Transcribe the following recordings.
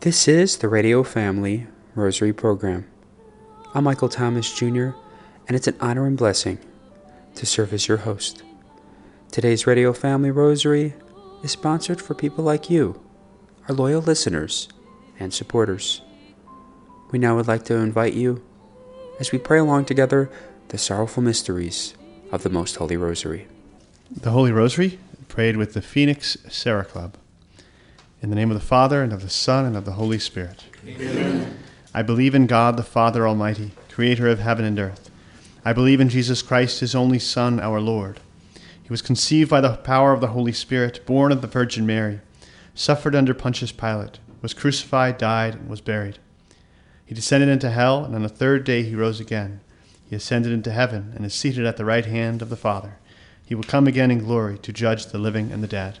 This is the Radio Family Rosary Program. I'm Michael Thomas Jr., and it's an honor and blessing to serve as your host. Today's Radio Family Rosary is sponsored for people like you, our loyal listeners and supporters. We now would like to invite you as we pray along together the sorrowful mysteries of the Most Holy Rosary. The Holy Rosary, prayed with the Phoenix Serra Club. In the name of the Father, and of the Son, and of the Holy Spirit. Amen. I believe in God, the Father Almighty, creator of heaven and earth. I believe in Jesus Christ, his only Son, our Lord. He was conceived by the power of the Holy Spirit, born of the Virgin Mary, suffered under Pontius Pilate, was crucified, died, and was buried. He descended into hell, and on the third day he rose again. He ascended into heaven, and is seated at the right hand of the Father. He will come again in glory to judge the living and the dead.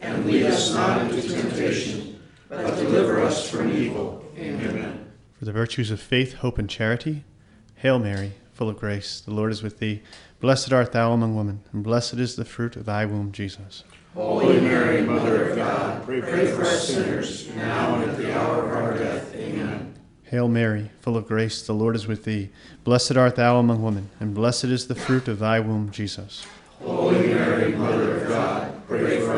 and lead us not into temptation, but deliver us from evil. Amen. For the virtues of faith, hope, and charity, Hail Mary, full of grace, the Lord is with thee. Blessed art thou among women, and blessed is the fruit of thy womb, Jesus. Holy Mary, Mother of God, pray for us sinners, now and at the hour of our death. Amen. Hail Mary, full of grace, the Lord is with thee. Blessed art thou among women, and blessed is the fruit of thy womb, Jesus. Holy Mary, Mother of God, pray for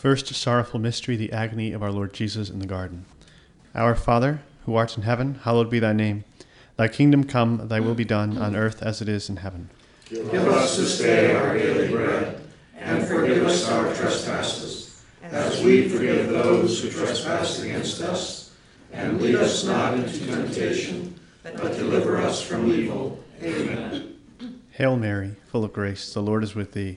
First sorrowful mystery, the agony of our Lord Jesus in the garden. Our Father, who art in heaven, hallowed be thy name. Thy kingdom come, thy will be done, on earth as it is in heaven. Give us this day our daily bread, and forgive us our trespasses, as we forgive those who trespass against us. And lead us not into temptation, but deliver us from evil. Amen. Hail Mary, full of grace, the Lord is with thee.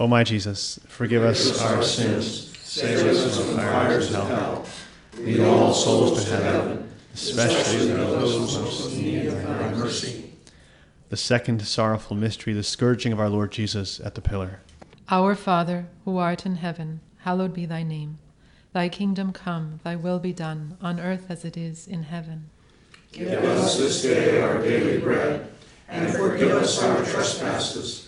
O my Jesus, forgive us our sins, save us from the fires of hell. Lead all souls to heaven, especially those most in need of thy mercy. The second sorrowful mystery, the scourging of our Lord Jesus at the pillar. Our Father, who art in heaven, hallowed be thy name. Thy kingdom come, thy will be done, on earth as it is in heaven. Give us this day our daily bread, and forgive us our trespasses,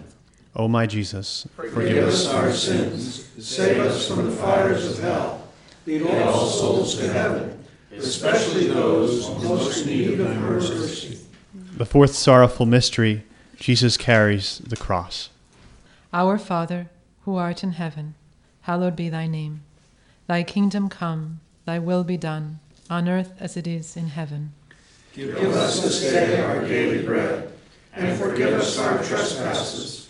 O my Jesus, Forgive us our sins, save us from the fires of hell, lead all souls to heaven, especially those most in need of thy mercy. the fourth sorrowful mystery, Jesus carries the cross. Our Father, who art in heaven, hallowed be thy name. Thy kingdom come, thy will be done, on earth as it is in heaven. Give us this day our daily bread, and forgive us our trespasses,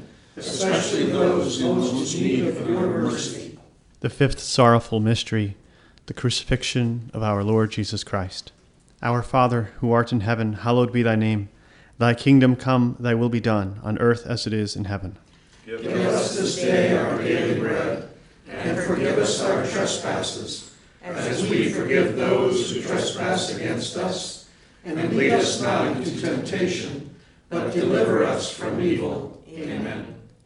especially those in most need of your mercy. The fifth sorrowful mystery, the crucifixion of our Lord Jesus Christ. Our Father, who art in heaven, hallowed be thy name. Thy kingdom come, thy will be done, on earth as it is in heaven. Give us this day our daily bread, and forgive us our trespasses, as we forgive those who trespass against us. And lead us not into temptation, but deliver us from evil. Amen.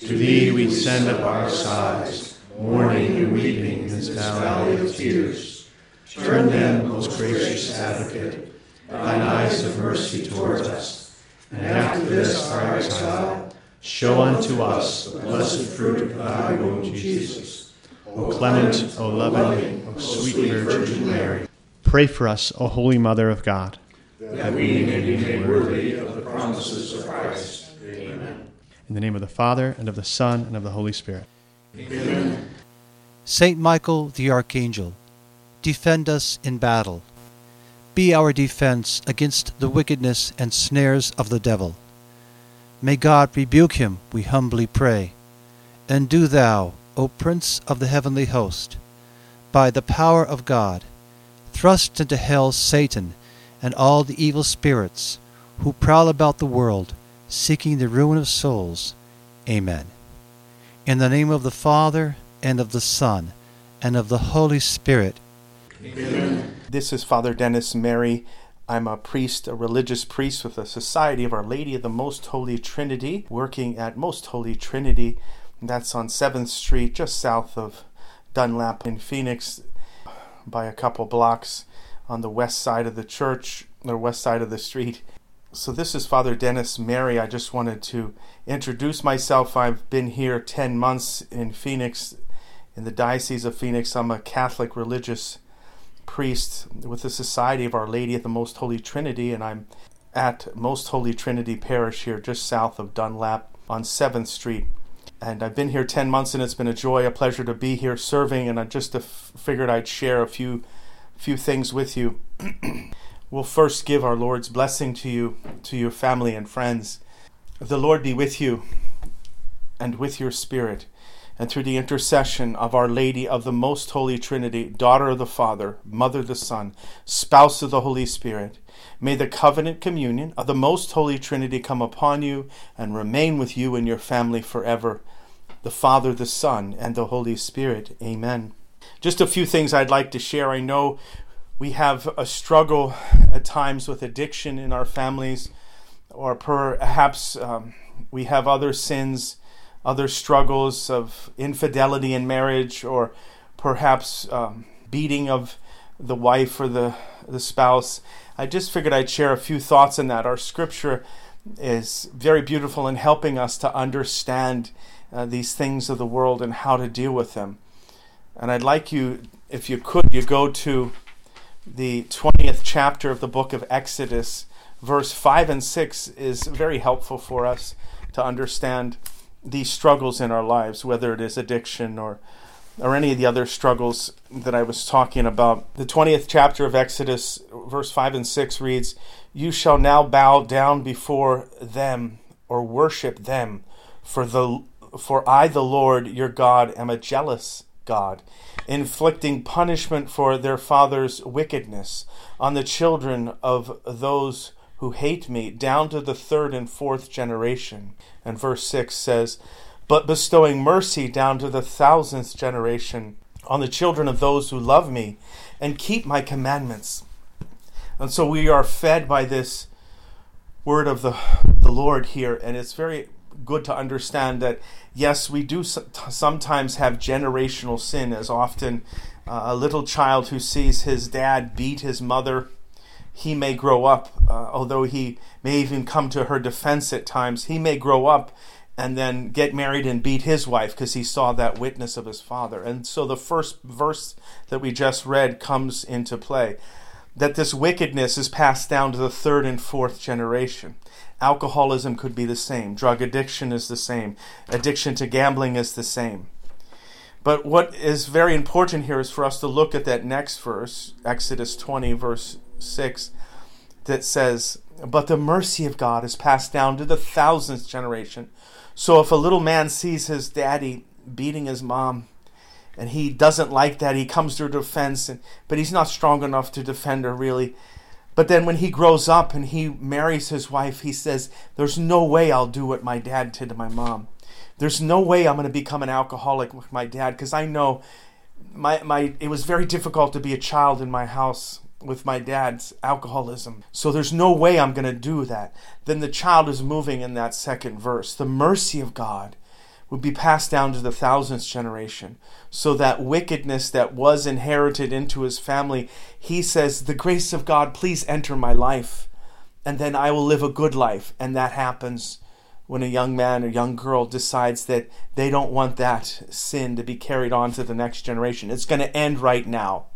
To thee we send up our sighs, mourning and weeping in this valley of tears. Turn then, most gracious Advocate, thine eyes of mercy towards us, and after this our exile, show unto us the blessed fruit of thy womb, Jesus. O clement, O loving, O sweet Virgin Mary, pray for us, O Holy Mother of God. that we may be made worthy of the promises of Christ. Amen. In the name of the Father, and of the Son, and of the Holy Spirit. Amen. Saint Michael the Archangel, defend us in battle. Be our defense against the wickedness and snares of the devil. May God rebuke him, we humbly pray. And do thou, O Prince of the heavenly host, by the power of God, thrust into hell Satan and all the evil spirits who prowl about the world, seeking the ruin of souls. Amen. In the name of the Father, and of the Son, and of the Holy Spirit. This is Father Dennis Mary. I'm a priest, a religious priest with the Society of Our Lady of the Most Holy Trinity, working at Most Holy Trinity. That's on 7th Street, just south of Dunlap in Phoenix, by a couple blocks on the west side of the church, or west side of the street. So, this is Father Dennis Mary. I just wanted to introduce myself. I've been here 10 months in Phoenix, in the Diocese of Phoenix. I'm a Catholic religious priest with the Society of Our Lady of the Most Holy Trinity, and I'm at Most Holy Trinity Parish here, just south of Dunlap on 7th Street. And I've been here 10 months, and it's been a joy, a pleasure to be here serving, and I just figured I'd share a few, few things with you. We'll first give our Lord's blessing to you, to your family and friends. The Lord be with you and with your spirit, and through the intercession of Our Lady of the Most Holy Trinity, Daughter of the Father, Mother of the Son, Spouse of the Holy Spirit, may the covenant communion of the Most Holy Trinity come upon you and remain with you and your family forever. The Father, the Son, and the Holy Spirit. Amen. Just a few things I'd like to share. I know we have a struggle at times with addiction in our families, or perhaps um, we have other sins, other struggles of infidelity in marriage, or perhaps um, beating of the wife or the, the spouse. I just figured I'd share a few thoughts on that. Our scripture is very beautiful in helping us to understand uh, these things of the world and how to deal with them. And I'd like you, if you could, you go to the 20th chapter of the book of Exodus. Verse 5 and 6 is very helpful for us to understand these struggles in our lives, whether it is addiction or or any of the other struggles that I was talking about. The 20th chapter of Exodus, verse 5 and 6 reads, You shall now bow down before them or worship them, for the for I the Lord your God am a jealous God, inflicting punishment for their father's wickedness on the children of those who hate me, down to the third and fourth generation. And verse 6 says, But bestowing mercy down to the thousandth generation on the children of those who love me and keep my commandments. And so we are fed by this word of the, the Lord here, and it's very good to understand that yes, we do sometimes have generational sin, as often uh, a little child who sees his dad beat his mother. He may grow up, uh, although he may even come to her defense at times, he may grow up and then get married and beat his wife because he saw that witness of his father. And so the first verse that we just read comes into play that this wickedness is passed down to the third and fourth generation. Alcoholism could be the same. Drug addiction is the same. Addiction to gambling is the same. But what is very important here is for us to look at that next verse, Exodus 20, verse 6, that says, But the mercy of God is passed down to the thousandth generation. So if a little man sees his daddy beating his mom, and he doesn't like that, he comes to her defense, and, but he's not strong enough to defend her really but then when he grows up and he marries his wife, he says, There's no way I'll do what my dad did to my mom. There's no way I'm going to become an alcoholic with my dad because I know my, my it was very difficult to be a child in my house with my dad's alcoholism. So there's no way I'm going to do that. Then the child is moving in that second verse. The mercy of God would be passed down to the thousandth generation. So that wickedness that was inherited into his family, he says, The grace of God, please enter my life, and then I will live a good life. And that happens when a young man or young girl decides that they don't want that sin to be carried on to the next generation. It's going to end right now.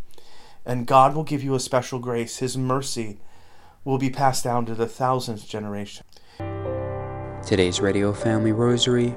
And God will give you a special grace. His mercy will be passed down to the thousandth generation. Today's Radio Family Rosary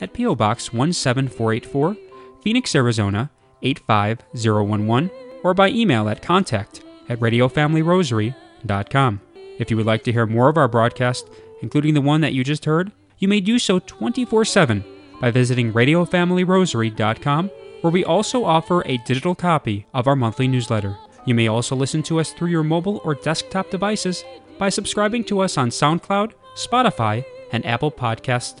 at P.O. Box 17484, Phoenix, Arizona 85011, or by email at contact at radiofamilyrosary.com. If you would like to hear more of our broadcast, including the one that you just heard, you may do so 24 7 by visiting radiofamilyrosary.com, where we also offer a digital copy of our monthly newsletter. You may also listen to us through your mobile or desktop devices by subscribing to us on SoundCloud, Spotify, and Apple Podcast